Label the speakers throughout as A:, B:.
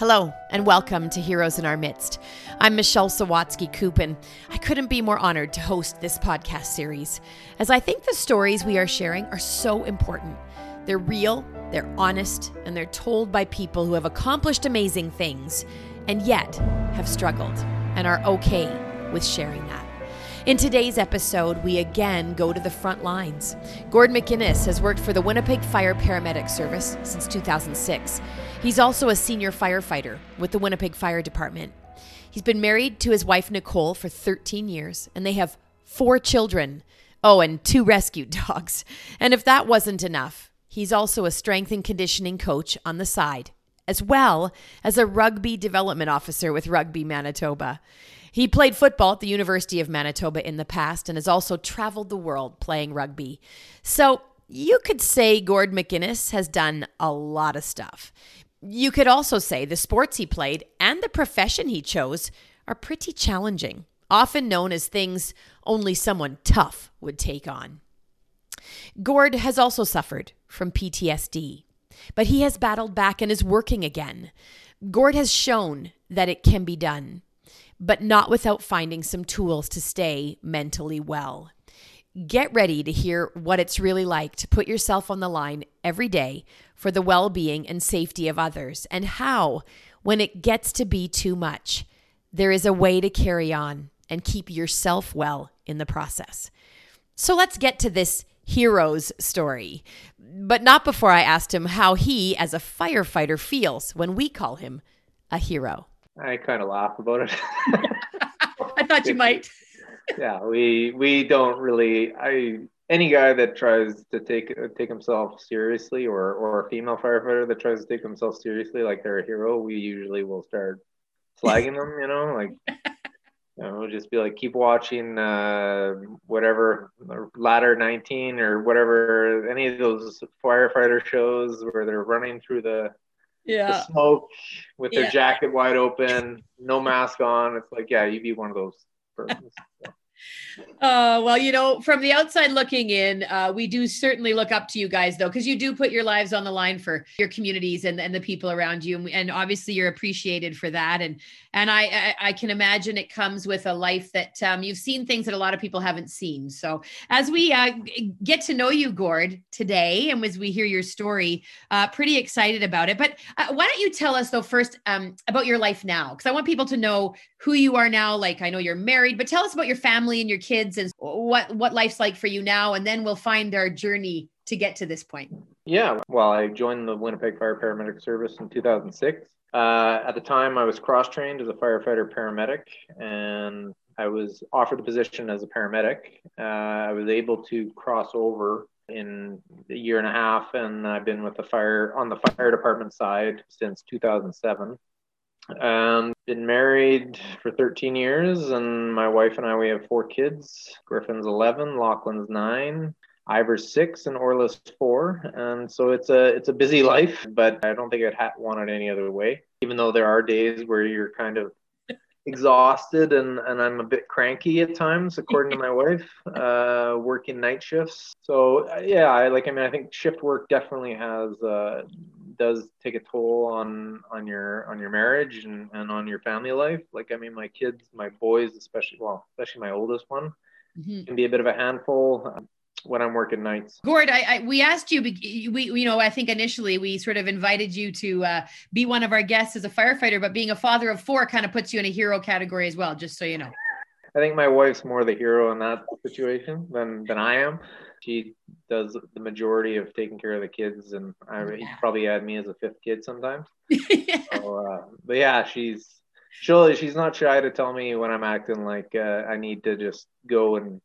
A: Hello, and welcome to Heroes in Our Midst. I'm Michelle Sawatsky Koop, I couldn't be more honored to host this podcast series, as I think the stories we are sharing are so important. They're real, they're honest, and they're told by people who have accomplished amazing things and yet have struggled and are okay with sharing that. In today's episode, we again go to the front lines. Gord McInnes has worked for the Winnipeg Fire Paramedic Service since 2006. He's also a senior firefighter with the Winnipeg Fire Department. He's been married to his wife Nicole for 13 years, and they have four children. Oh, and two rescue dogs. And if that wasn't enough, he's also a strength and conditioning coach on the side, as well as a rugby development officer with Rugby Manitoba. He played football at the University of Manitoba in the past and has also traveled the world playing rugby. So you could say Gord McInnes has done a lot of stuff. You could also say the sports he played and the profession he chose are pretty challenging, often known as things only someone tough would take on. Gord has also suffered from PTSD, but he has battled back and is working again. Gord has shown that it can be done but not without finding some tools to stay mentally well. Get ready to hear what it's really like to put yourself on the line every day for the well being and safety of others, and how, when it gets to be too much, there is a way to carry on and keep yourself well in the process. So let's get to this hero's story, but not before I asked him how he, as a firefighter, feels when we call him a hero.
B: I kind of laugh about it.
A: I thought you might.
B: yeah, we we don't really. I any guy that tries to take take himself seriously, or or a female firefighter that tries to take themselves seriously, like they're a hero, we usually will start flagging them. You know, like you know, just be like, keep watching uh, whatever ladder 19 or whatever any of those firefighter shows where they're running through the
A: yeah.
B: smoke with their yeah. jacket wide open, no mask on. It's like, yeah, you'd be one of those persons.
A: Uh, well, you know, from the outside looking in, uh, we do certainly look up to you guys, though, because you do put your lives on the line for your communities and, and the people around you, and, and obviously you're appreciated for that. And and I, I, I can imagine it comes with a life that um, you've seen things that a lot of people haven't seen. So as we uh, get to know you, Gord, today, and as we hear your story, uh, pretty excited about it. But uh, why don't you tell us though first um, about your life now? Because I want people to know who you are now. Like I know you're married, but tell us about your family and your kids and what what life's like for you now, and then we'll find our journey to get to this point.
B: Yeah, well, I joined the Winnipeg Fire Paramedic Service in 2006. Uh, at the time, I was cross trained as a firefighter paramedic, and I was offered the position as a paramedic. Uh, I was able to cross over in a year and a half, and I've been with the fire on the fire department side since 2007. Um, been married for 13 years, and my wife and I we have four kids. Griffin's 11, Lachlan's nine, Ivor's six, and Orla's four. And so it's a it's a busy life, but I don't think I'd ha- want it any other way. Even though there are days where you're kind of exhausted and, and I'm a bit cranky at times, according to my wife, uh, working night shifts. So yeah, I like, I mean, I think shift work definitely has, uh, does take a toll on on your on your marriage and, and on your family life like i mean my kids my boys especially well especially my oldest one mm-hmm. can be a bit of a handful um, when I'm working nights.
A: Gord, I, I, we asked you, we, you know, I think initially we sort of invited you to uh, be one of our guests as a firefighter, but being a father of four kind of puts you in a hero category as well, just so you know.
B: I think my wife's more the hero in that situation than than I am she does the majority of taking care of the kids, and I yeah. probably had me as a fifth kid sometimes. yeah. So, uh, but yeah, she's she'll she's not shy to tell me when I'm acting like uh, I need to just go and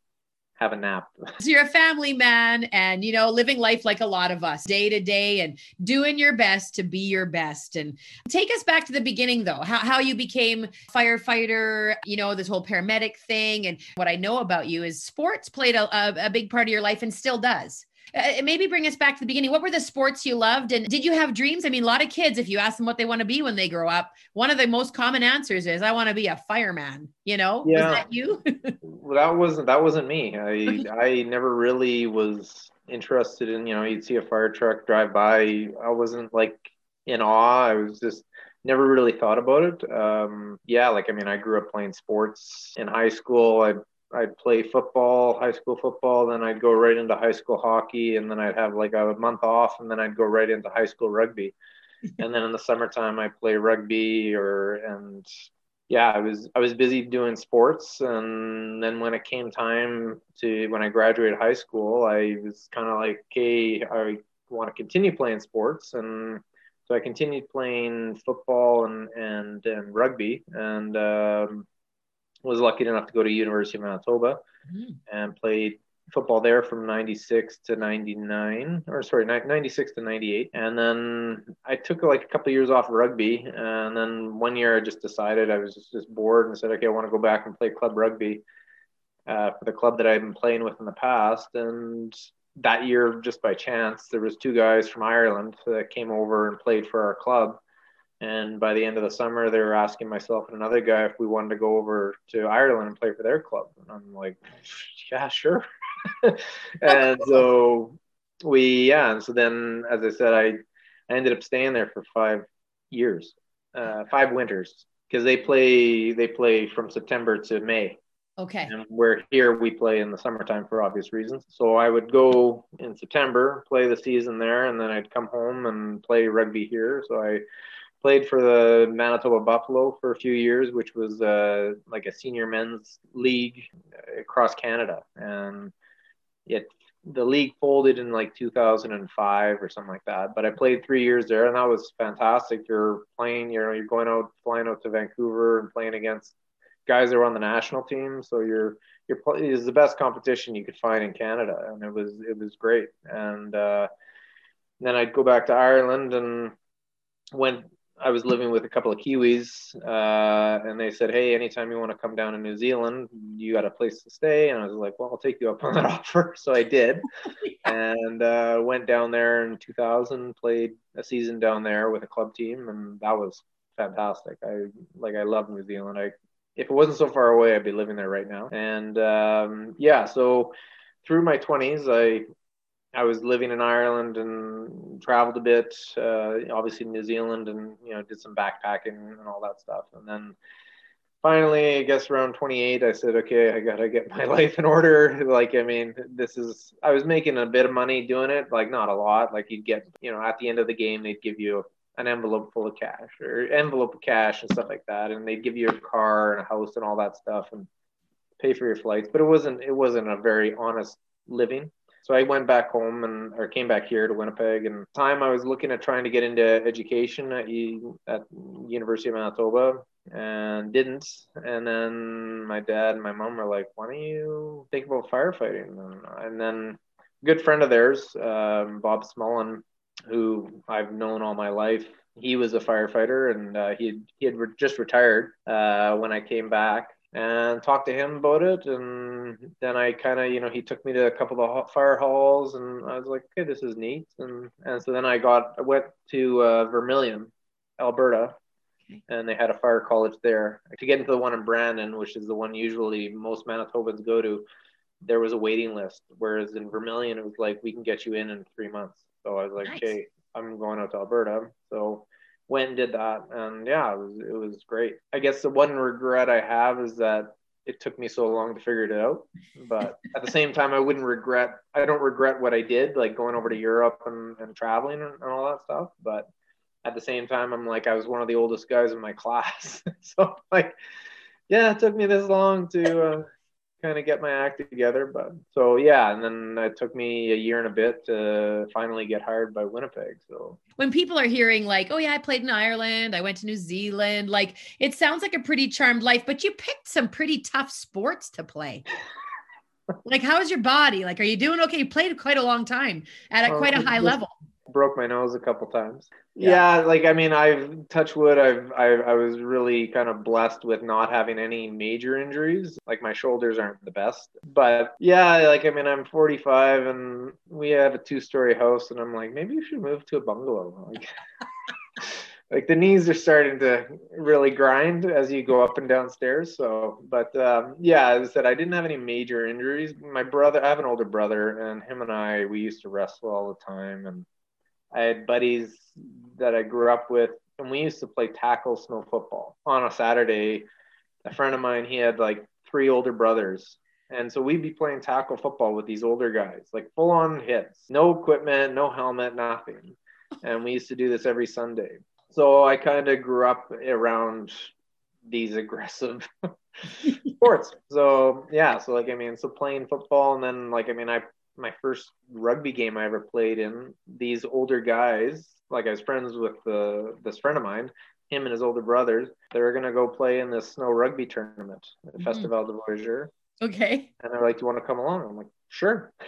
B: have a nap.
A: So you're a family man and, you know, living life like a lot of us day to day and doing your best to be your best. And take us back to the beginning, though, how, how you became firefighter, you know, this whole paramedic thing. And what I know about you is sports played a, a, a big part of your life and still does. Uh, maybe bring us back to the beginning. What were the sports you loved? And did you have dreams? I mean, a lot of kids, if you ask them what they want to be when they grow up, one of the most common answers is, I want to be a fireman. You know,
B: yeah.
A: was that you?
B: well, that wasn't, that wasn't me. I, I never really was interested in, you know, you'd see a fire truck drive by. I wasn't like in awe. I was just, never really thought about it. Um, yeah, like I mean, I grew up playing sports in high school. I I'd play football, high school football, then I'd go right into high school hockey, and then I'd have like a month off, and then I'd go right into high school rugby. and then in the summertime, I play rugby, or and yeah, I was I was busy doing sports, and then when it came time to when I graduated high school, I was kind of like, okay, I want to continue playing sports, and so I continued playing football and and, and rugby, and um, was lucky enough to go to University of Manitoba mm-hmm. and played football there from 96 to 99 or sorry 96 to 98 and then i took like a couple of years off rugby. And then one year i just decided i was just, just bored and said okay i want to go back and play club rugby uh, for the club that i'd been playing with in the past. And that year just by chance there was two guys from ireland that came over and played for our club and by the end of the summer, they were asking myself and another guy if we wanted to go over to Ireland and play for their club. And I'm like, yeah, sure. and so we, yeah. And so then, as I said, I, I ended up staying there for five years, uh, five winters, because they play they play from September to May.
A: Okay.
B: And we're here we play in the summertime for obvious reasons. So I would go in September, play the season there, and then I'd come home and play rugby here. So I played for the Manitoba Buffalo for a few years, which was uh, like a senior men's league across Canada, and it the league folded in like 2005 or something like that. But I played three years there, and that was fantastic. You're playing, you know, you're going out, flying out to Vancouver and playing against guys that were on the national team. So you're you're is the best competition you could find in Canada, and it was it was great. And uh, then I'd go back to Ireland and went I was living with a couple of Kiwis, uh, and they said, "Hey, anytime you want to come down to New Zealand, you got a place to stay." And I was like, "Well, I'll take you up on that offer." So I did, and uh, went down there in 2000, played a season down there with a club team, and that was fantastic. I like, I love New Zealand. I if it wasn't so far away, I'd be living there right now. And um, yeah, so through my 20s, I I was living in Ireland and traveled a bit, uh, obviously New Zealand, and you know did some backpacking and all that stuff. And then finally, I guess around 28, I said, okay, I gotta get my life in order. Like, I mean, this is I was making a bit of money doing it, like not a lot. Like you'd get, you know, at the end of the game, they'd give you an envelope full of cash or envelope of cash and stuff like that, and they'd give you a car and a house and all that stuff and pay for your flights. But it wasn't it wasn't a very honest living so I went back home and or came back here to Winnipeg. And time I was looking at trying to get into education at, at University of Manitoba and didn't. And then my dad and my mom were like, "Why don't you think about firefighting?" And then a good friend of theirs, um, Bob Smullen, who I've known all my life. He was a firefighter, and uh, he had, he had re- just retired uh, when I came back and talked to him about it. And then I kind of, you know, he took me to a couple of fire halls, and I was like, okay, this is neat. And and so then I got, I went to uh, Vermilion, Alberta, and they had a fire college there. To get into the one in Brandon, which is the one usually most Manitobans go to, there was a waiting list. Whereas in Vermilion, it was like we can get you in in three months. So I was like, nice. okay, I'm going out to Alberta. So went and did that and yeah it was it was great. I guess the one regret i have is that it took me so long to figure it out but at the same time i wouldn't regret i don't regret what i did like going over to europe and, and traveling and, and all that stuff but at the same time i'm like i was one of the oldest guys in my class. So like yeah it took me this long to uh, kind of get my act together. But so yeah, and then it took me a year and a bit to finally get hired by Winnipeg. So
A: when people are hearing like, oh yeah, I played in Ireland, I went to New Zealand, like it sounds like a pretty charmed life, but you picked some pretty tough sports to play. like how's your body? Like are you doing okay? You played quite a long time at a, quite a high level
B: broke my nose a couple times. Yeah. yeah, like I mean, I've touched wood. I've, I I was really kind of blessed with not having any major injuries. Like my shoulders aren't the best, but yeah, like I mean, I'm 45 and we have a two story house, and I'm like, maybe you should move to a bungalow. Like, like the knees are starting to really grind as you go up and down stairs. So, but um, yeah, as I said, I didn't have any major injuries. My brother, I have an older brother, and him and I, we used to wrestle all the time, and I had buddies that I grew up with and we used to play tackle snow football on a Saturday. A friend of mine, he had like three older brothers. And so we'd be playing tackle football with these older guys, like full on hits, no equipment, no helmet, nothing. And we used to do this every Sunday. So I kind of grew up around these aggressive sports. So yeah, so like I mean, so playing football and then like I mean, I my first rugby game I ever played in, these older guys, like I was friends with the this friend of mine, him and his older brothers, they were gonna go play in this snow rugby tournament, the mm-hmm. Festival de Voyageurs.
A: Okay.
B: And they're like, "Do you want to come along?" I'm like, "Sure."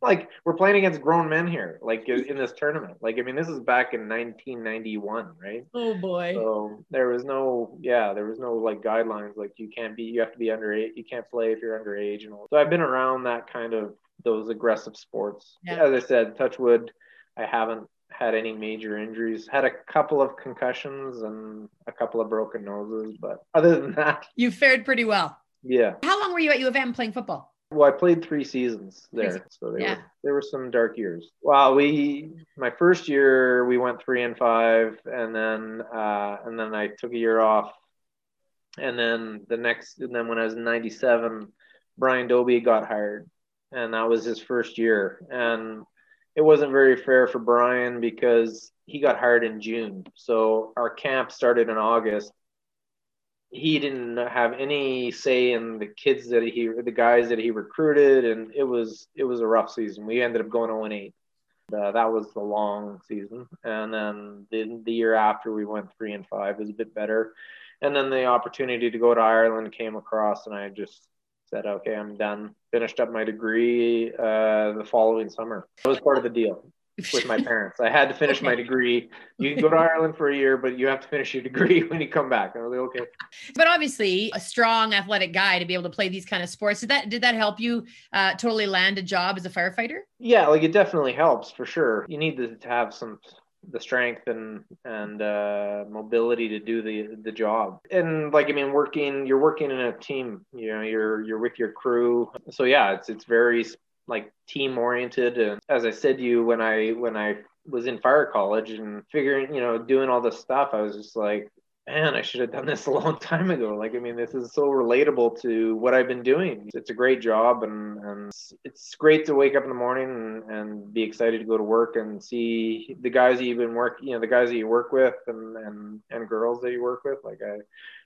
B: like we're playing against grown men here, like in this tournament. Like I mean, this is back in 1991, right?
A: Oh boy.
B: So there was no, yeah, there was no like guidelines. Like you can't be, you have to be under eight, you can't play if you're underage, and all. So I've been around that kind of those aggressive sports. Yeah. As I said, touchwood, I haven't had any major injuries. Had a couple of concussions and a couple of broken noses, but other than that,
A: you fared pretty well.
B: Yeah.
A: How long were you at U of M playing football?
B: Well, I played three seasons there, so there, yeah. were, there were some dark years. Well, we my first year we went three and five, and then uh, and then I took a year off, and then the next, and then when I was in '97, Brian Dobie got hired, and that was his first year, and it wasn't very fair for Brian because he got hired in June, so our camp started in August, he didn't have any say in the kids that he the guys that he recruited and it was it was a rough season. We ended up going 0 and 8 uh, that was the long season. And then the, the year after we went 3 and 5 it was a bit better. And then the opportunity to go to ireland came across and i just said okay i'm done finished up my degree uh, the following summer that was part of the deal with my parents. I had to finish my degree. You can go to Ireland for a year, but you have to finish your degree when you come back. I was like, okay.
A: But obviously, a strong athletic guy to be able to play these kind of sports. Did that did that help you uh, totally land a job as a firefighter?
B: Yeah, like it definitely helps for sure. You need to have some the strength and and uh, mobility to do the the job. And like I mean, working you're working in a team. You know, you're you're with your crew. So yeah, it's it's very like team oriented and as i said to you when i when i was in fire college and figuring you know doing all this stuff i was just like man i should have done this a long time ago like i mean this is so relatable to what i've been doing it's a great job and, and it's great to wake up in the morning and, and be excited to go to work and see the guys that you've been work you know the guys that you work with and and, and girls that you work with like i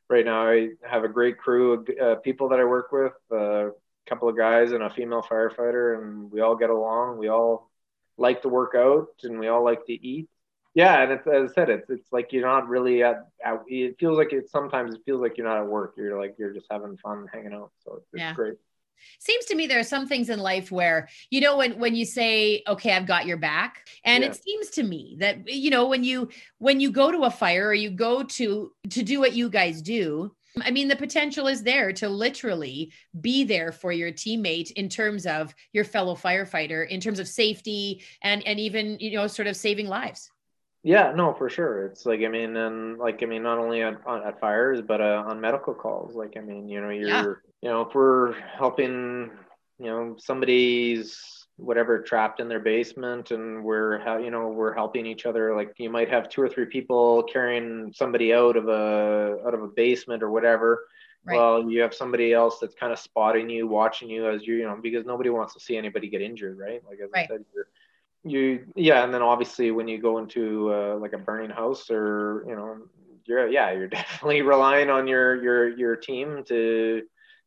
B: right now i have a great crew of uh, people that i work with uh, couple of guys and a female firefighter, and we all get along. We all like to work out, and we all like to eat. Yeah, and it's, as I said, it's it's like you're not really at, at. It feels like it. Sometimes it feels like you're not at work. You're like you're just having fun, hanging out. So it's, yeah. great
A: seems to me there are some things in life where you know when when you say okay i've got your back and yeah. it seems to me that you know when you when you go to a fire or you go to to do what you guys do I mean, the potential is there to literally be there for your teammate in terms of your fellow firefighter, in terms of safety and and even you know sort of saving lives.
B: Yeah, no, for sure. It's like I mean, and like I mean, not only at, at fires, but uh, on medical calls. Like I mean, you know, you're yeah. you know, if we're helping, you know, somebody's whatever trapped in their basement and we're you know we're helping each other like you might have two or three people carrying somebody out of a out of a basement or whatever right. well you have somebody else that's kind of spotting you watching you as you you know because nobody wants to see anybody get injured right like as right. i said you yeah and then obviously when you go into uh, like a burning house or you know you're yeah you're definitely relying on your your your team to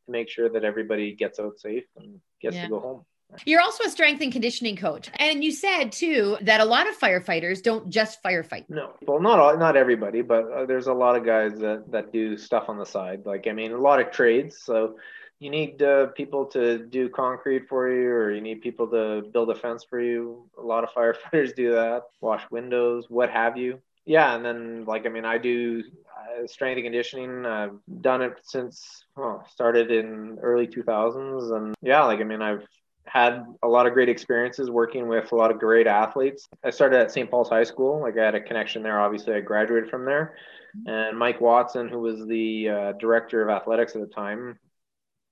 B: to make sure that everybody gets out safe and gets yeah. to go home
A: you're also a strength and conditioning coach. And you said too that a lot of firefighters don't just firefight.
B: No, well, not all, not everybody, but uh, there's a lot of guys that, that do stuff on the side. Like, I mean, a lot of trades. So you need uh, people to do concrete for you, or you need people to build a fence for you. A lot of firefighters do that, wash windows, what have you. Yeah. And then, like, I mean, I do uh, strength and conditioning. I've done it since, well, started in early 2000s. And yeah, like, I mean, I've had a lot of great experiences working with a lot of great athletes. I started at St. Paul's High School. Like I had a connection there. Obviously, I graduated from there. And Mike Watson, who was the uh, director of athletics at the time,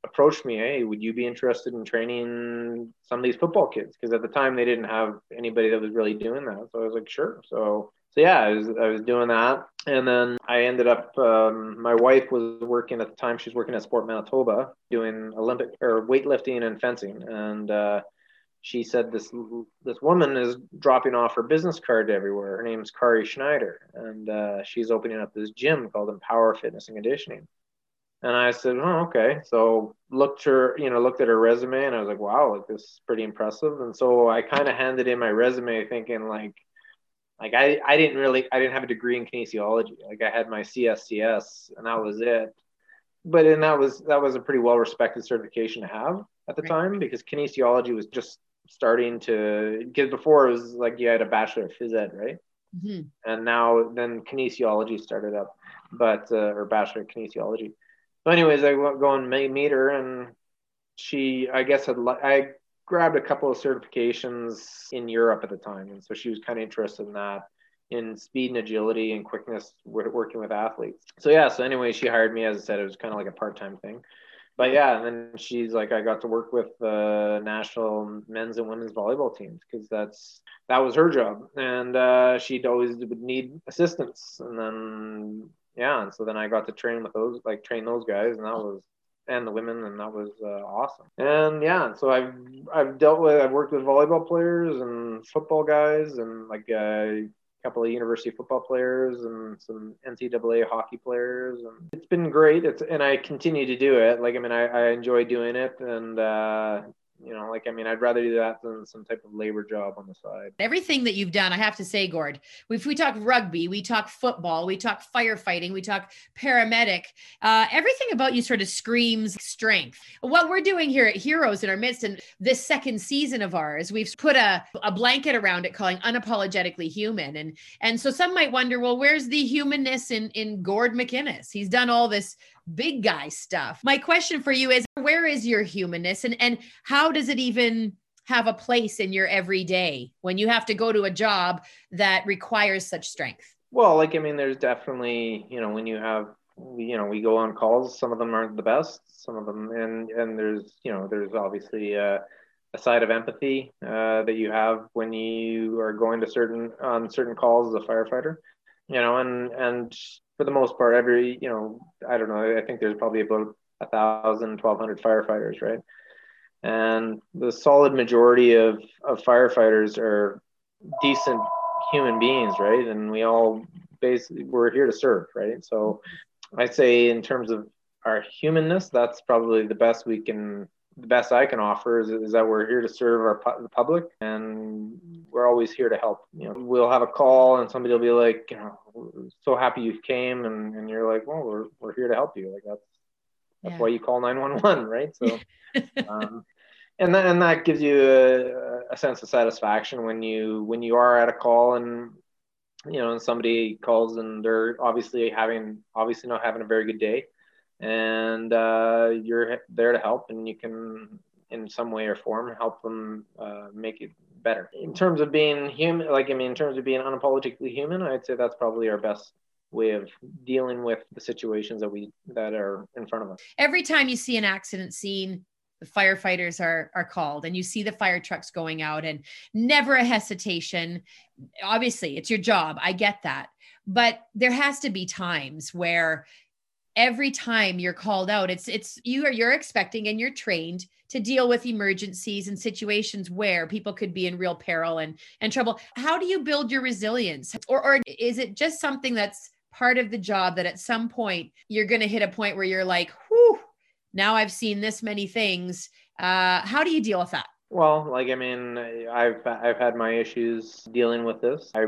B: approached me. Hey, would you be interested in training some of these football kids? Because at the time they didn't have anybody that was really doing that. So I was like, sure. So so yeah, I was I was doing that, and then I ended up. Um, my wife was working at the time. She was working at Sport Manitoba, doing Olympic or weightlifting and fencing, and uh, she said this this woman is dropping off her business card everywhere. Her name's Kari Schneider, and uh, she's opening up this gym called Empower Fitness and Conditioning. And I said, "Oh, okay." So looked her, you know, looked at her resume, and I was like, "Wow, like this is pretty impressive." And so I kind of handed in my resume, thinking like, like I, I didn't really, I didn't have a degree in kinesiology. Like I had my CSCS, and that was it. But and that was that was a pretty well respected certification to have at the right. time because kinesiology was just starting to because before it was like you had a bachelor of phys ed, right? Mm-hmm. And now then kinesiology started up, but uh, or bachelor of kinesiology. But anyways, I go and meet her, and she, I guess, had I grabbed a couple of certifications in Europe at the time, and so she was kind of interested in that, in speed and agility and quickness, working with athletes. So yeah, so anyway, she hired me. As I said, it was kind of like a part time thing but yeah, and then she's like, I got to work with the national men's and women's volleyball teams because that's that was her job, and uh, she'd always would need assistance, and then yeah, and so then I got to train with those, like train those guys, and that was and the women, and that was uh, awesome. And yeah, so I've I've dealt with I've worked with volleyball players and football guys, and like a couple of university football players and some NCAA hockey players, and it's been great. It's and I continue to do it. Like I mean, I, I enjoy doing it, and uh, you know, like I mean, I'd rather do that than some type of labor job on the side.
A: Everything that you've done, I have to say, Gord, if we talk rugby, we talk football, we talk firefighting, we talk paramedic, uh, everything about you sort of screams strength. What we're doing here at Heroes in our midst, and this second season of ours, we've put a, a blanket around it calling unapologetically human. And and so some might wonder, well, where's the humanness in in Gord McInnes? He's done all this big guy stuff. My question for you is where is your humanness and and how does it even have a place in your everyday when you have to go to a job that requires such strength?
B: Well, like I mean there's definitely, you know, when you have you know, we go on calls, some of them aren't the best, some of them and and there's, you know, there's obviously uh a side of empathy uh, that you have when you are going to certain on certain calls as a firefighter you know and and for the most part, every, you know, I don't know, I think there's probably about a thousand, twelve hundred firefighters, right? And the solid majority of, of firefighters are decent human beings, right? And we all basically, we're here to serve, right? So I'd say in terms of our humanness, that's probably the best we can the best I can offer is, is that we're here to serve our the public and we're always here to help. You know, we'll have a call and somebody will be like, you know, so happy you came and, and you're like, well, we're, we're here to help you. Like that's, that's yeah. why you call 911. Right. So, um, and that, and that gives you a, a sense of satisfaction when you, when you are at a call and, you know, and somebody calls and they're obviously having, obviously not having a very good day and uh, you're there to help and you can in some way or form help them uh, make it better. In terms of being human like i mean in terms of being unapologetically human i'd say that's probably our best way of dealing with the situations that we that are in front of us.
A: Every time you see an accident scene the firefighters are are called and you see the fire trucks going out and never a hesitation. Obviously it's your job. I get that. But there has to be times where every time you're called out it's it's you are you're expecting and you're trained to deal with emergencies and situations where people could be in real peril and and trouble. How do you build your resilience? Or or is it just something that's part of the job that at some point you're going to hit a point where you're like whew now i've seen this many things. Uh how do you deal with that?
B: Well, like I mean, I've I've had my issues dealing with this. I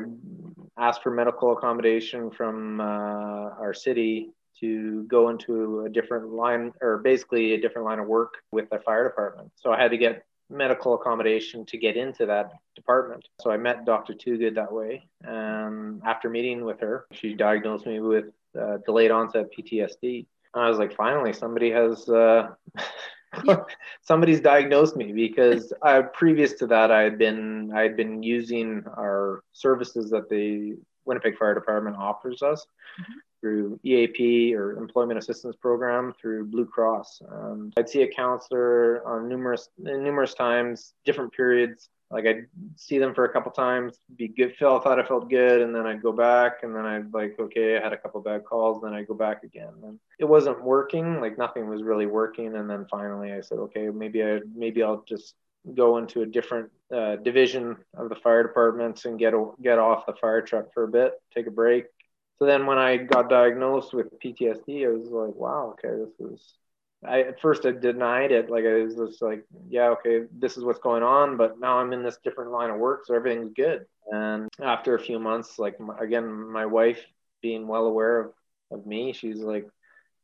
B: asked for medical accommodation from uh, our city to go into a different line or basically a different line of work with the fire department. So I had to get medical accommodation to get into that department. So I met Dr. Toogood that way. And after meeting with her, she diagnosed me with uh, delayed onset PTSD. And I was like, finally, somebody has. Uh, somebody's diagnosed me because I, previous to that I had been I had been using our services that the Winnipeg Fire Department offers us mm-hmm. through EAP or Employment Assistance Program through Blue Cross. Um, I'd see a counselor on numerous numerous times, different periods. Like I'd see them for a couple times, be good, feel thought I felt good, and then I'd go back, and then I'd like, okay, I had a couple bad calls, then I'd go back again, and it wasn't working, like nothing was really working, and then finally I said, okay, maybe I maybe I'll just go into a different uh, division of the fire departments and get get off the fire truck for a bit, take a break. So then when I got diagnosed with PTSD, I was like, wow, okay, this is I at first I denied it. Like I was just like, yeah, okay, this is what's going on. But now I'm in this different line of work, so everything's good. And after a few months, like again, my wife being well aware of, of me, she's like,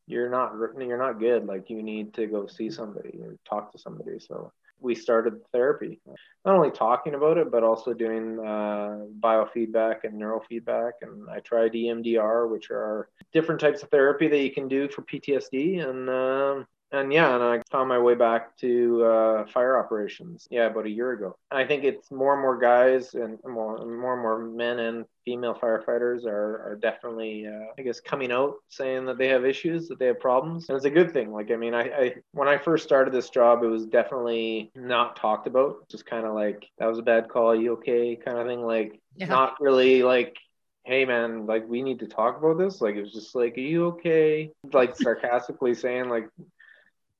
B: you're not you're not good. Like you need to go see somebody or talk to somebody. So we started therapy. Not only talking about it, but also doing uh, biofeedback and neurofeedback. And I tried EMDR, which are different types of therapy that you can do for PTSD. And um, and yeah, and I found my way back to uh, fire operations. Yeah, about a year ago. I think it's more and more guys and more and more, and more men and female firefighters are, are definitely, uh, I guess, coming out saying that they have issues, that they have problems, and it's a good thing. Like, I mean, I, I when I first started this job, it was definitely not talked about. Just kind of like that was a bad call. You okay? Kind of thing. Like, yeah. not really like hey man like we need to talk about this like it was just like are you okay like sarcastically saying like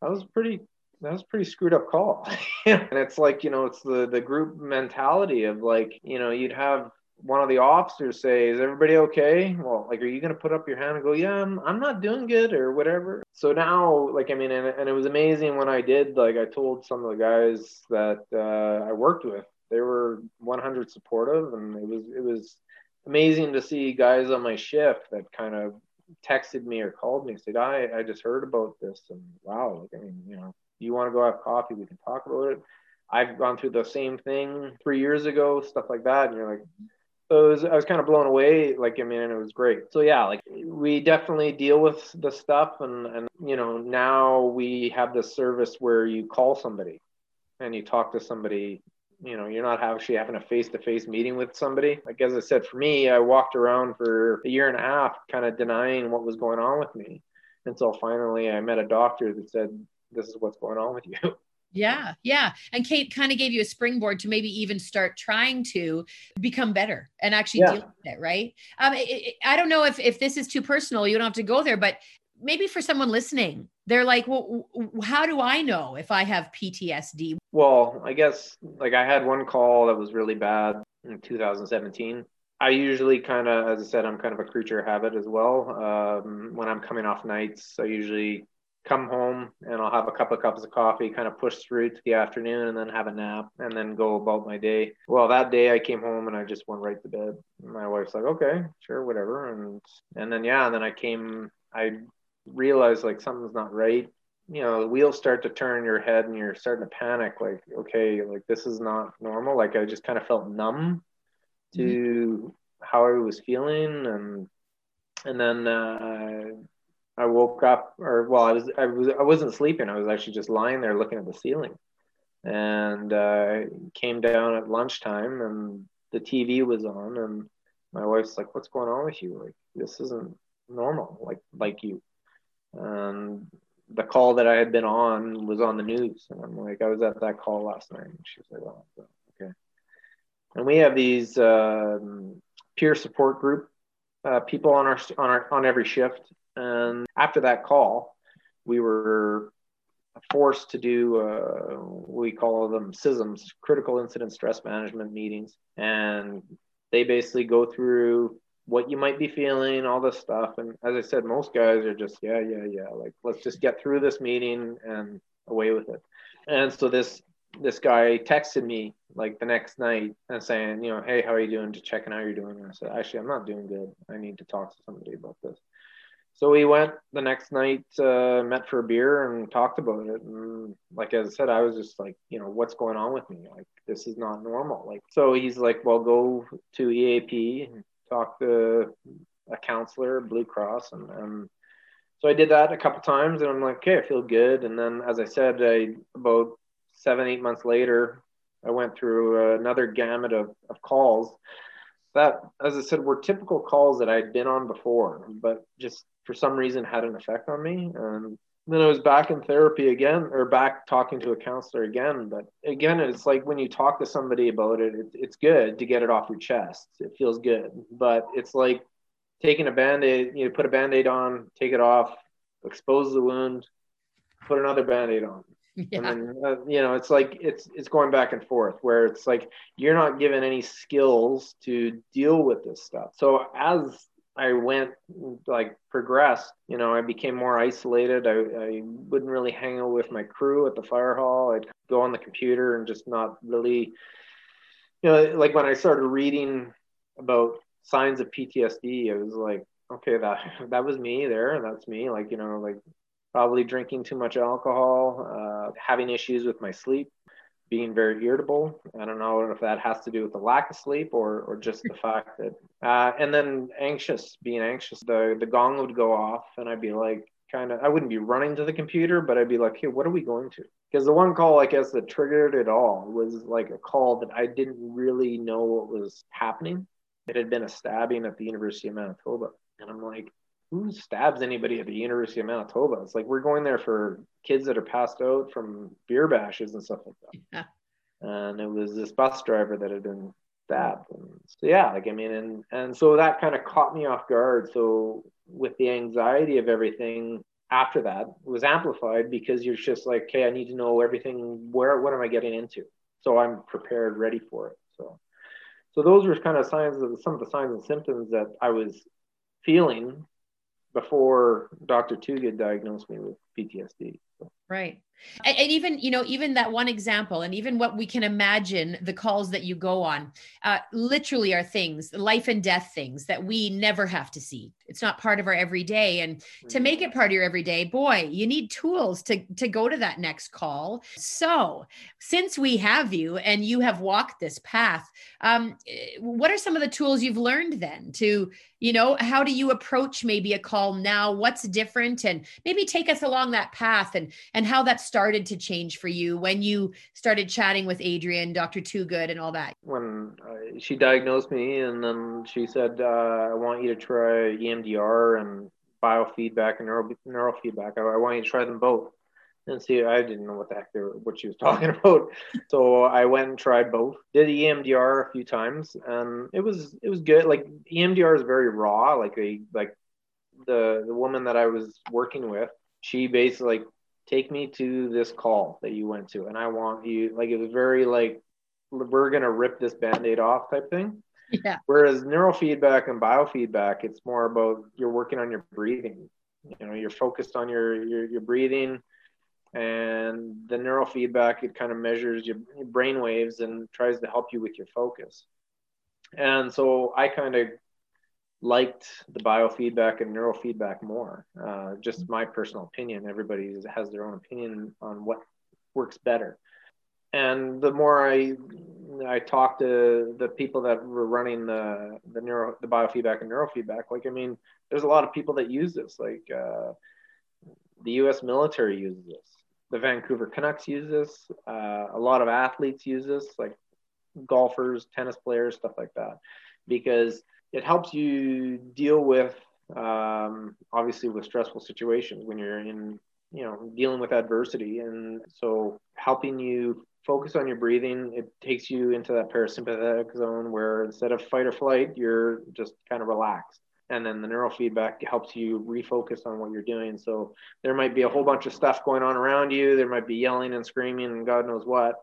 B: that was pretty that was pretty screwed up call. And it's like you know it's the the group mentality of like you know you'd have one of the officers say is everybody okay? Well like are you going to put up your hand and go yeah I'm, I'm not doing good or whatever? So now like i mean and, and it was amazing when i did like i told some of the guys that uh, i worked with. They were 100 supportive and it was it was amazing to see guys on my shift that kind of texted me or called me and said, I, I just heard about this and wow, like, I mean, you know, you want to go have coffee? We can talk about it. I've gone through the same thing three years ago, stuff like that. And you're like, so was, I was kind of blown away. Like, I mean, it was great. So yeah, like we definitely deal with the stuff. And, and, you know, now we have this service where you call somebody and you talk to somebody you know you're not actually having a face-to-face meeting with somebody. Like as i said for me i walked around for a year and a half kind of denying what was going on with me until finally i met a doctor that said this is what's going on with you.
A: Yeah yeah. And kate kind of gave you a springboard to maybe even start trying to become better and actually yeah. deal with it right? Um, it, it, i don't know if, if this is too personal you don't have to go there but maybe for someone listening they're like well how do i know if i have ptsd
B: well i guess like i had one call that was really bad in 2017 i usually kind of as i said i'm kind of a creature of habit as well. Um, when i'm coming off nights i usually come home and i'll have a couple of cups of coffee kind of push through to the afternoon and then have a nap and then go about my day. Well that day i came home and i just went right to bed. My wife's like okay sure whatever and and then yeah and then i came i realize like something's not right you know the wheels start to turn in your head and you're starting to panic like okay like this is not normal. Like i just kind of felt numb to mm-hmm. how i was feeling. And and then uh, i woke up or well i was i was i wasn't sleeping. I was actually just lying there looking at the ceiling. And uh, came down at lunchtime and the tv was on and my wife's like what's going on with you? Like this isn't normal like like you and the call that I had been on was on the news. And I'm like, I was at that call last night. And like, oh, okay. And we have these um, peer support group uh, people on our on our on every shift. And after that call, we were forced to do uh, we call them CISMs, critical incident stress management meetings, and they basically go through what you might be feeling, all this stuff. And as I said, most guys are just, yeah, yeah, yeah. Like, let's just get through this meeting and away with it. And so this this guy texted me like the next night and saying, you know, hey, how are you doing? Just checking how you're doing. And I said, actually, I'm not doing good. I need to talk to somebody about this. So we went the next night, uh, met for a beer and talked about it. And like as I said, I was just like, you know, what's going on with me? Like this is not normal. Like so he's like, well, go to EAP talk to a counselor, Blue Cross, and, and so I did that a couple times, and I'm like, okay, I feel good. And then, as I said, I about seven, eight months later, I went through another gamut of, of calls that, as I said, were typical calls that I'd been on before, but just for some reason had an effect on me. And then I was back in therapy again, or back talking to a counselor again. But again, it's like when you talk to somebody about it, it it's good to get it off your chest. It feels good, but it's like taking a band aid. You put a band aid on, take it off, expose the wound, put another band aid on. Yeah. And then, uh, you know, it's like it's it's going back and forth where it's like you're not given any skills to deal with this stuff. So as I went like progressed, you know, I became more isolated. I, I wouldn't really hang out with my crew at the fire hall. I'd go on the computer and just not really, you know, like when I started reading about signs of PTSD, it was like, okay, that that was me there. That's me. Like, you know, like probably drinking too much alcohol, uh, having issues with my sleep, being very irritable. I don't know if that has to do with the lack of sleep or, or just the fact that, uh, and then anxious, being anxious. The, the gong would go off and I'd be like, kind of, I wouldn't be running to the computer, but I'd be like, hey, what are we going to? Because the one call, I guess, that triggered it all was like a call that I didn't really know what was happening. It had been a stabbing at the University of Manitoba. And I'm like, who stabs anybody at the University of Manitoba? It's like we're going there for kids that are passed out from beer bashes and stuff like that. Yeah. And it was this bus driver that had been stabbed. And so yeah, like I mean, and and so that kind of caught me off guard. So with the anxiety of everything after that was amplified because you're just like, okay, I need to know everything. Where what am I getting into? So I'm prepared, ready for it. So so those were kind of signs of some of the signs and symptoms that I was feeling before Dr. Toogood diagnosed me with PTSD.
A: Right. And, and, even, you know, even that one example, and even what we can imagine the calls that you go on, uh, literally are things, life and death things that we never have to see. It's not part of our everyday. And to make mm-hmm. it part of your everyday, boy, you need tools to, to go to that next call. So, since we have you and you have walked this path, um, what are some of the tools you've learned then to, you know, how do you approach maybe a call now? What's different? And maybe take us along that path and, and how that started to change for you when you started chatting with Adrian, Dr. Toogood, and all that?
B: When uh, she diagnosed me, and then she said, uh, "I want you to try EMDR and biofeedback and neuro neurofeedback. I, I want you to try them both." And see, I didn't know what the heck they were, what she was talking about. So I went and tried both. Did EMDR a few times, and it was it was good. Like EMDR is very raw. Like a like the the woman that I was working with, she basically like take me to this call that you went to and i want you like it was very like we're going to rip this band-aid off type thing. Yeah. Whereas neurofeedback and biofeedback it's more about you're working on your breathing. You know you're focused on your your, your breathing and the neurofeedback it kind of measures your, your brain waves and tries to help you with your focus. And so i kind of liked the biofeedback and neurofeedback more. Uh, just my personal opinion. Everybody has their own opinion on what works better. And the more I I talked to the people that were running the the neuro the biofeedback and neurofeedback, like I mean, there's a lot of people that use this. Like uh, the U.S. military uses this. The Vancouver Canucks use this. Uh, a lot of athletes use this, like golfers, tennis players, stuff like that, because it helps you deal with um, obviously with stressful situations when you're in you know dealing with adversity. And so helping you focus on your breathing it takes you into that parasympathetic zone where instead of fight or flight you're just kind of relaxed. And then the neurofeedback helps you refocus on what you're doing. So there might be a whole bunch of stuff going on around you. There might be yelling and screaming and god knows what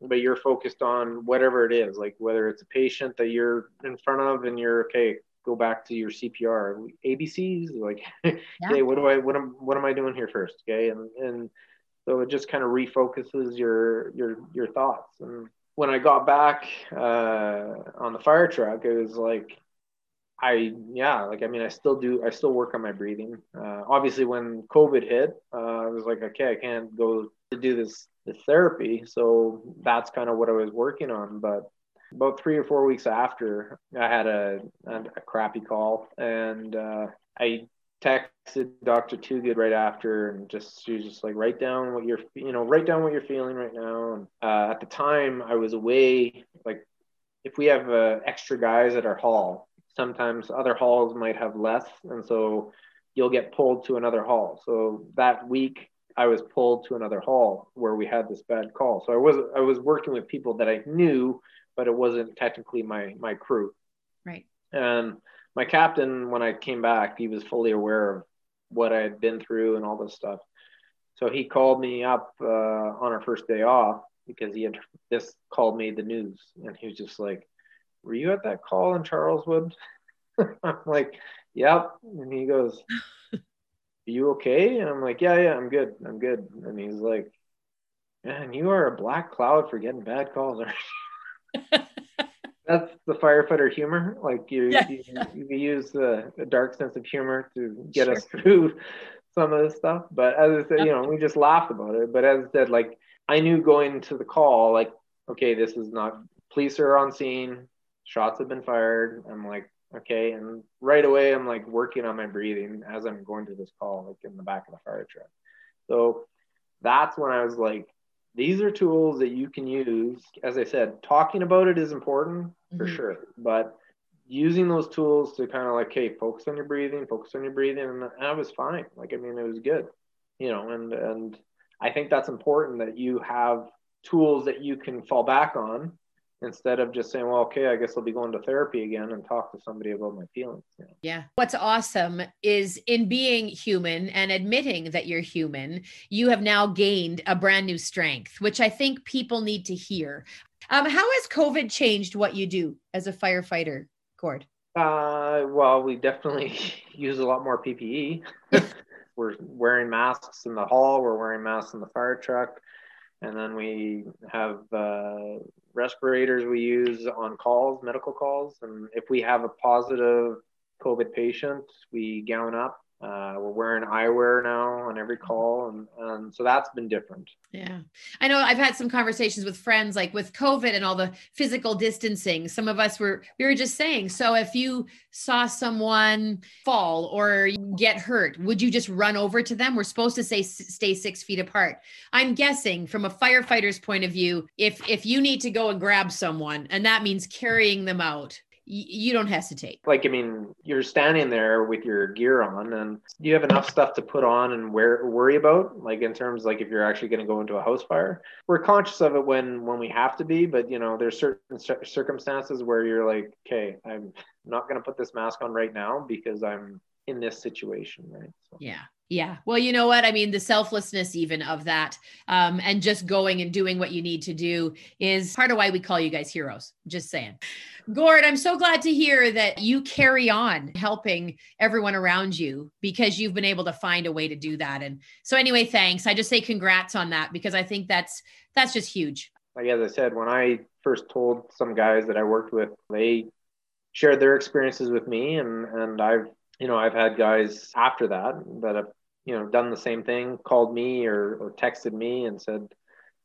B: but you're focused on whatever it is, like whether it's a patient that you're in front of and you're okay, go back to your CPR, ABCs, like, yeah. okay, what do I, what am, what am I doing here first? Okay. And, and so it just kind of refocuses your, your, your thoughts. And when I got back uh, on the fire truck, it was like, I, yeah, like, I mean, I still do, I still work on my breathing. Uh, obviously when COVID hit, uh, I was like, okay, I can't go to do this the therapy. So that's kind of what I was working on. But about three or four weeks after, I had a, a, crappy call and uh, I texted Dr. Toogood right after and just she was just like write down what you're you know write down what you're feeling right now. And uh, at the time I was away like if we have uh, extra guys at our hall, sometimes other halls might have less, and so you'll get pulled to another hall. So that week I was pulled to another hall where we had this bad call. So I was I was working with people that I knew, but it wasn't technically my my crew.
A: Right.
B: And my captain, when I came back, he was fully aware of what I had been through and all this stuff. So he called me up uh, on our first day off because he had just called me the news, and he was just like, "Were you at that call in Charleswood?" I'm like, "Yep." And he goes, you okay? And I'm like, yeah, yeah, I'm good. I'm good. And he's like, man, you are a black cloud for getting bad calls. That's the firefighter humor. Like you, yeah. you, you, use the, the, dark sense of humor to get sure. us through some of this stuff. But as I said, you know, we just laughed about it. But as I said, like I knew going to the call, like, okay, this is not police are on scene, shots have been fired. I'm like, Okay. And right away, I'm like working on my breathing as I'm going to this call, like in the back of the fire truck. So that's when I was like, these are tools that you can use. As I said, talking about it is important for mm-hmm. sure, but using those tools to kind of like, hey, focus on your breathing, focus on your breathing, and I was fine. Like, I mean, it was good, you know, and and I think that's important that you have tools that you can fall back on instead of just saying, well, okay, I guess I'll be going to therapy again and talk to somebody about my feelings.
A: You know? Yeah. What's awesome is in being human and admitting that you're human, you have now gained a brand new strength, which I think people need to hear. Um, how has COVID changed what you do as a firefighter, Gord?
B: Uh, well, we definitely use a lot more PPE. we're wearing masks in the hall. We're wearing masks in the fire truck and then we have uh, respirators we use on calls, medical calls. And if we have a positive COVID patient, we gown up uh, we're wearing eyewear now on every call, and, and so that's been different.
A: Yeah, I know. I've had some conversations with friends, like with COVID and all the physical distancing. Some of us were we were just saying. So if you saw someone fall or get hurt, would you just run over to them? We're supposed to say stay six feet apart. I'm guessing from a firefighter's point of view, if if you need to go and grab someone, and that means carrying them out, you don't hesitate.
B: Like, I mean, you're standing there with your gear on, and you have enough stuff to put on and wear, worry about. Like in terms, like if you're actually going to go into a house fire, we're conscious of it when when we have to be. But you know, there's certain circumstances where you're like, okay, I'm not going to put this mask on right now because I'm in this situation, right?
A: So. Yeah. Yeah. Well, you know what? I mean, the selflessness even of that um, and just going and doing what you need to do is part of why we call you guys heroes. Just saying. Gord, I'm so glad to hear that you carry on helping everyone around you because you've been able to find a way to do that. And so anyway, thanks. I just say congrats on that because I think that's that's just huge.
B: Like as I said, when I first told some guys that I worked with, they shared their experiences with me and and I've you know, I've had guys after that that have you know done the same thing called me or, or texted me and said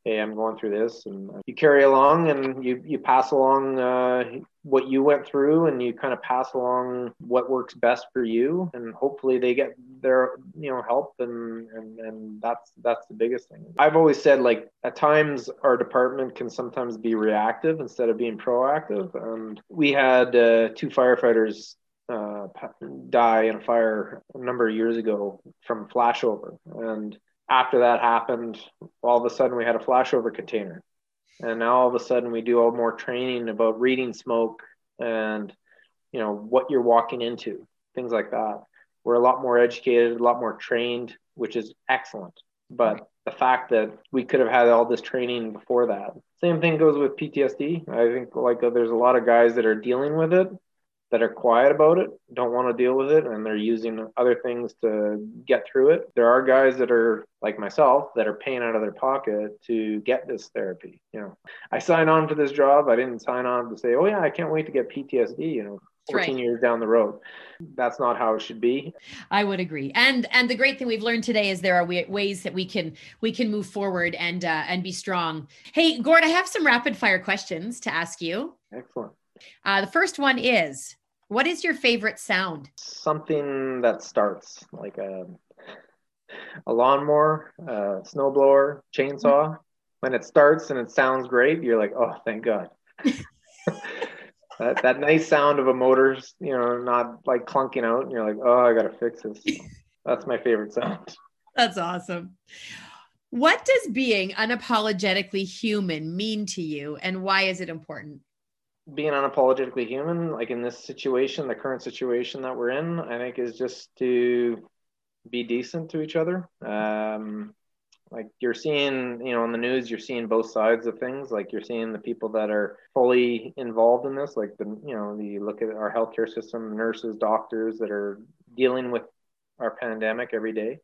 B: hey i'm going through this and you carry along and you you pass along uh, what you went through and you kind of pass along what works best for you and hopefully they get their you know help and and, and that's that's the biggest thing. I've always said like at times our department can sometimes be reactive instead of being proactive. And we had uh, two firefighters uh, die in a fire a number of years ago from flashover. And after that happened, all of a sudden we had a flashover container. And now all of a sudden we do all more training about reading smoke and you know what you're walking into, things like that. We're a lot more educated, a lot more trained, which is excellent. But the fact that we could have had all this training before that. Same thing goes with PTSD. I think like there's a lot of guys that are dealing with it that are quiet about it, don't want to deal with it, and they're using other things to get through it. There are guys that are like myself that are paying out of their pocket to get this therapy. You know, I signed on for this job. I didn't sign on to say, oh yeah, I can't wait to get PTSD. You know, 14 right. years down the road that's not how it should be
A: i would agree and and the great thing we've learned today is there are ways that we can we can move forward and uh, and be strong hey gord i have some rapid fire questions to ask you
B: excellent
A: uh, the first one is what is your favorite sound?
B: Something that starts like a a lawnmower, a snowblower, chainsaw. When it starts and it sounds great, you're like, oh, thank God. that, that nice sound of a motor, you know, not like clunking out, and you're like, oh, I gotta fix this. That's my favorite sound.
A: That's awesome. What does being unapologetically human mean to you, and why is it important?
B: Being unapologetically human, like in this situation, the current situation that we're in, I think is just to be decent to each other. Um, like you're seeing you know on the news you're seeing both sides of things like you're seeing the people that are fully involved in this like the you know you look at our healthcare system nurses doctors that are dealing with our pandemic every day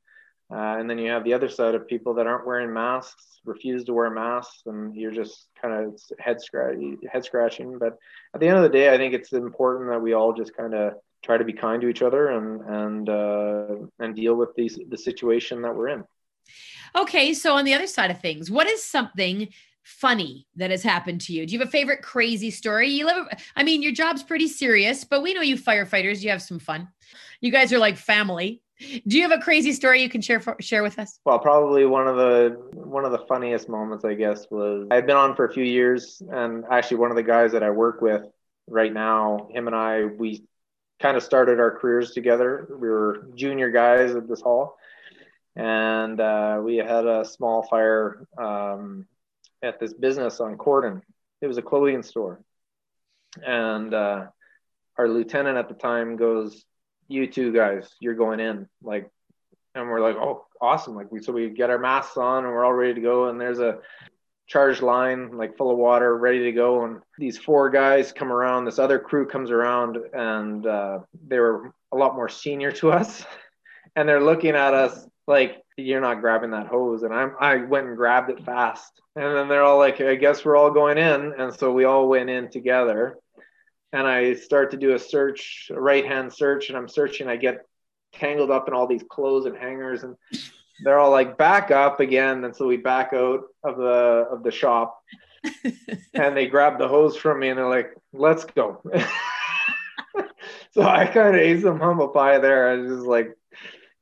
B: uh, and then you have the other side of people that aren't wearing masks refuse to wear masks and you're just kind of head scratching head scratching but at the end of the day i think it's important that we all just kind of try to be kind to each other and and uh, and deal with these the situation that we're in
A: Okay, so on the other side of things, what is something funny that has happened to you? Do you have a favorite crazy story? You live, I mean, your job's pretty serious, but we know you firefighters, you have some fun. You guys are like family. Do you have a crazy story you can share for, share with us?
B: Well, probably one of the one of the funniest moments, I guess, was I've been on for a few years, and actually one of the guys that I work with right now, him and I, we kind of started our careers together. We were junior guys at this hall, and uh, we had a small fire um, at this business on Corden. It was a clothing store, and uh, our lieutenant at the time goes, "You two guys, you're going in." Like, and we're like, "Oh, awesome!" Like we so we get our masks on and we're all ready to go. And there's a charged line like full of water ready to go and these four guys come around this other crew comes around and uh, they were a lot more senior to us and they're looking at us like you're not grabbing that hose and I'm I went and grabbed it fast and then they're all like I guess we're all going in and so we all went in together and I start to do a search a right hand search and I'm searching I get tangled up in all these clothes and hangers and they're all like back up again. And so we back out of the of the shop and they grab the hose from me and they're like let's go. So I kind of ate some humble pie there. I was just like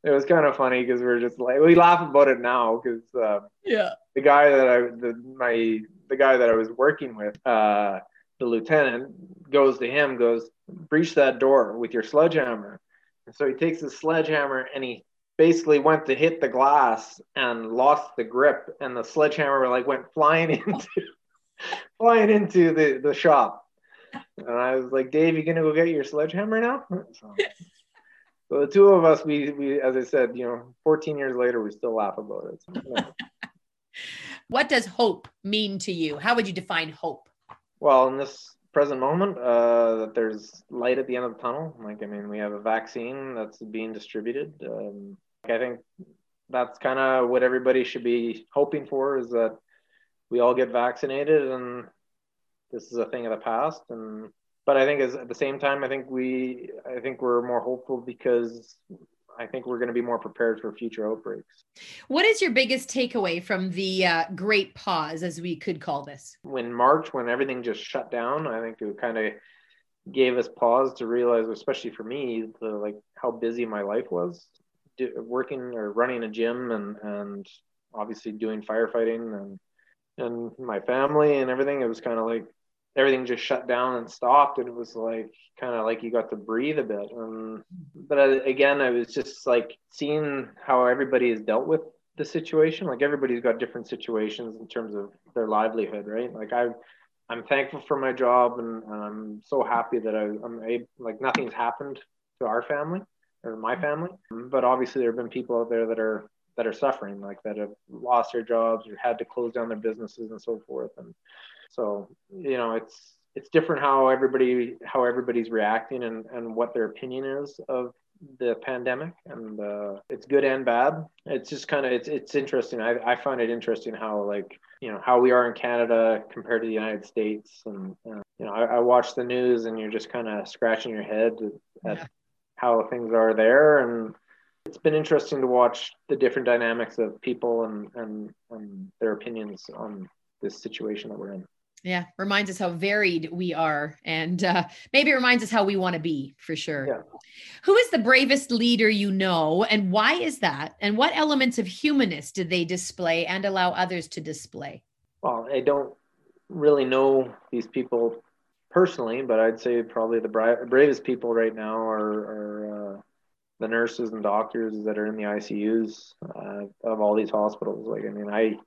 B: it was kind of funny because we are just like we laugh about it now because uh,
A: yeah.
B: the guy that I the my the guy that I was working with uh, the lieutenant goes to him goes breach that door with your sledgehammer and so he takes his sledgehammer and he basically went to hit the glass and lost the grip and the sledgehammer like went flying into flying into the the shop and I was like Dave you gonna go get your sledgehammer now so, so the two of us, we, we, as I said, you know, 14 years later, we still laugh about it. So,
A: what does hope mean to you? How would you define hope?
B: Well, in this present moment, uh, that there's light at the end of the tunnel. Like, I mean, we have a vaccine that's being distributed. Um, I think that's kind of what everybody should be hoping for is that we all get vaccinated and this is a thing of the past and but I think as at the same time, I think we, I think we're more hopeful because I think we're going to be more prepared for future outbreaks.
A: What is your biggest takeaway from the uh, great pause, as we could call this?
B: When March, when everything just shut down, I think it kind of gave us pause to realize, especially for me, the like how busy my life was, do, working or running a gym and and obviously doing firefighting and and my family and everything. It was kind of like everything just shut down and stopped and it was like kind of like you got to breathe a bit um, but again i was just like seeing how everybody has dealt with the situation. Like everybody's got different situations in terms of their livelihood right? Like i i'm thankful for my job and, and i'm so happy that I, i'm able like nothing's happened to our family or my family but obviously there have been people out there that are that are suffering like that have lost their jobs or had to close down their businesses and so forth and so you know, it's it's different how everybody how everybody's reacting and and what their opinion is of the pandemic and uh, it's good and bad. It's just kind of it's it's interesting. I, I find it interesting how like you know how we are in canada compared to the united states. And uh, you know I, I, watch the news and you're just kind of scratching your head at yeah. how things are there. And it's been interesting to watch the different dynamics of people and and, and their opinions on this situation that we're in
A: yeah, reminds us how varied we are, and uh, maybe reminds us how we want to be for sure.
B: Yeah.
A: Who is the bravest leader you know, and why is that? And what elements of humanness did they display and allow others to display?
B: Well, I don't really know these people personally, but I'd say probably the bra- bravest people right now are, are uh, the nurses and doctors that are in the ICUs uh, of all these hospitals. Like, I mean, I,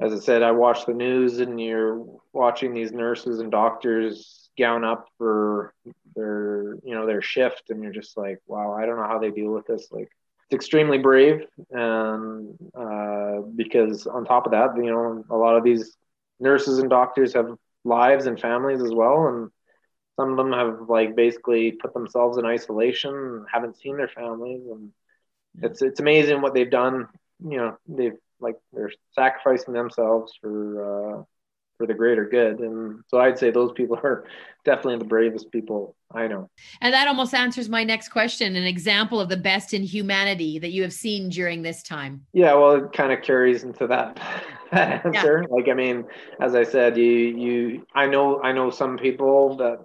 B: as I said, I watch the news and you're watching these nurses and doctors gown up for their, you know, their shift, and you're just like, wow, I don't know how they deal with this. Like, it's extremely brave, and uh, because on top of that, you know, a lot of these nurses and doctors have lives and families as well, and some of them have like basically put themselves in isolation, haven't seen their families, and it's it's amazing what they've done. You know, they've like they're sacrificing themselves for uh, for the greater good, and so I'd say those people are definitely the bravest people I know.
A: And that almost answers my next question: an example of the best in humanity that you have seen during this time.
B: Yeah, well, it kind of carries into that that answer. Yeah. Like, I mean, as I said, you you I know I know some people that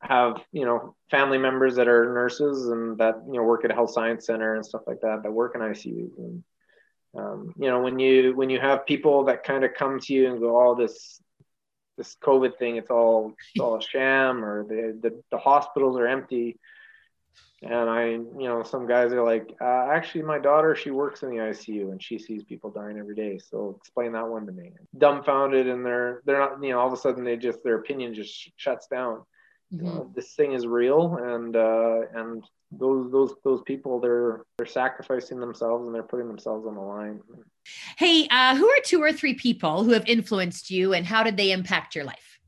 B: have you know family members that are nurses and that you know work at a health science center and stuff like that that work in ICUs and um, you know when you when you have people that kind of come to you and go all oh, this this COVID thing it's all it's all a sham or the, the the hospitals are empty. And I you know some guys are like uh, actually my daughter she works in the ICU and she sees people dying every day so explain that one to me. Dumbfounded and they're they're not you know all of a sudden they just their opinion just shuts down mm-hmm. uh, this thing is real and uh, and those those those people they're they're sacrificing themselves and they're putting themselves on the line.
A: Hey uh, who are two or three people who have influenced you and how did they impact your life?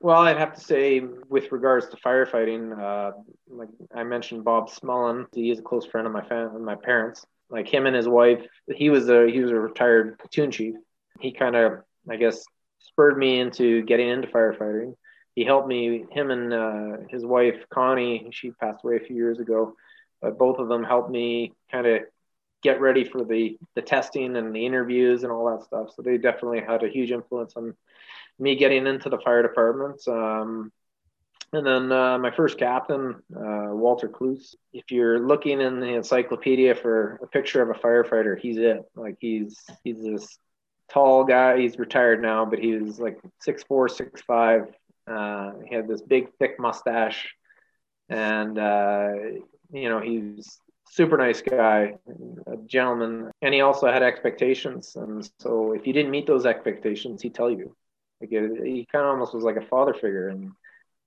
B: Well i'd have to say with regards to firefighting uh, like i mentioned bob smullen he is a close friend of my family my parents. Like him and his wife he was a he was a retired platoon chief. He kind of i guess spurred me into getting into firefighting he helped me. Him and uh, his wife Connie, she passed away a few years ago, but both of them helped me kind of get ready for the the testing and the interviews and all that stuff. So they definitely had a huge influence on me getting into the fire department. Um, and then uh, my first captain, uh, Walter Kloos. If you're looking in the encyclopedia for a picture of a firefighter, he's it. Like he's he's this tall guy. He's retired now, but he was like six four, six five, uh, he had this big, thick mustache, and uh, you know he's super nice guy, a gentleman, and he also had expectations. And so if you didn't meet those expectations, he'd tell you. Like it, he kind of almost was like a father figure, and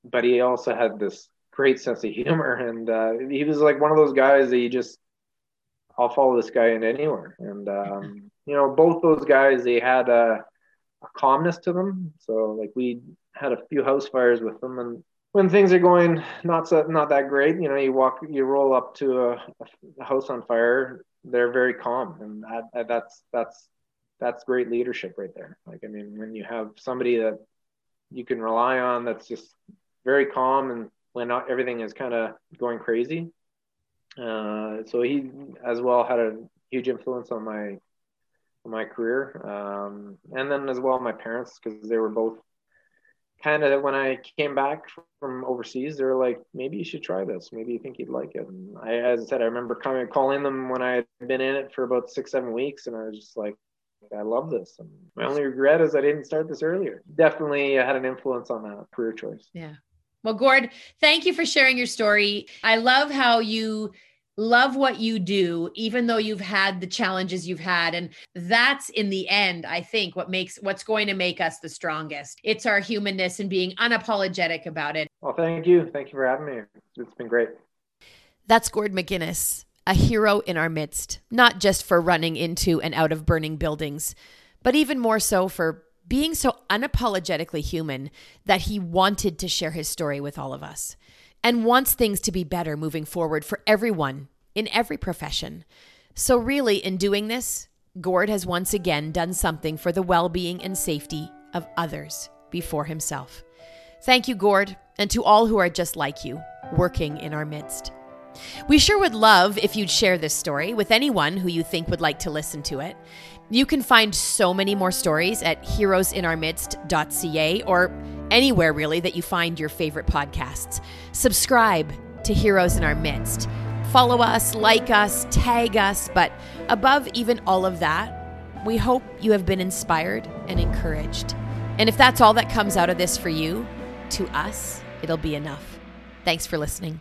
B: but he also had this great sense of humor, and uh, he was like one of those guys that you just I'll follow this guy in anywhere. And um, you know, both those guys they had a, a calmness to them. So like we had a few house fires with them, and when things are going not so, not that great, you know, you walk, you roll up to a, a house on fire, they're very calm, and that, that's that's that's great leadership right there. Like, I mean, when you have somebody that you can rely on, that's just very calm, and when not, everything is kind of going crazy. Uh, so he as well had a huge influence on my my career, um, and then as well my parents because they were both kind of when I came back from overseas, they were like, maybe you should try this. Maybe you think you'd like it. And I, as I said, I remember coming, calling them when I had been in it for about six, seven weeks. And I was just like, I love this. And my only regret is I didn't start this earlier. Definitely had an influence on that career choice.
A: Yeah. Well, Gord, thank you for sharing your story. I love how you love what you do even though you've had the challenges you've had. And that's in the end i think what makes what's going to make us the strongest. It's our humanness and being unapologetic about it.
B: Well thank you. Thank you for having me. It's been great.
A: That's gord mcginnis a hero in our midst not just for running into and out of burning buildings but even more so for being so unapologetically human that he wanted to share his story with all of us and wants things to be better moving forward for everyone in every profession. So, really, in doing this, Gord has once again done something for the well being and safety of others before himself. Thank you, Gord, and to all who are just like you, working in our midst. We sure would love if you'd share this story with anyone who you think would like to listen to it. You can find so many more stories at heroesinourmidst.ca or anywhere really that you find your favorite podcasts. Subscribe to Heroes in Our Midst. Follow us, like us, tag us, but above even all of that, we hope you have been inspired and encouraged. And if that's all that comes out of this for you, to us, it'll be enough. Thanks for listening.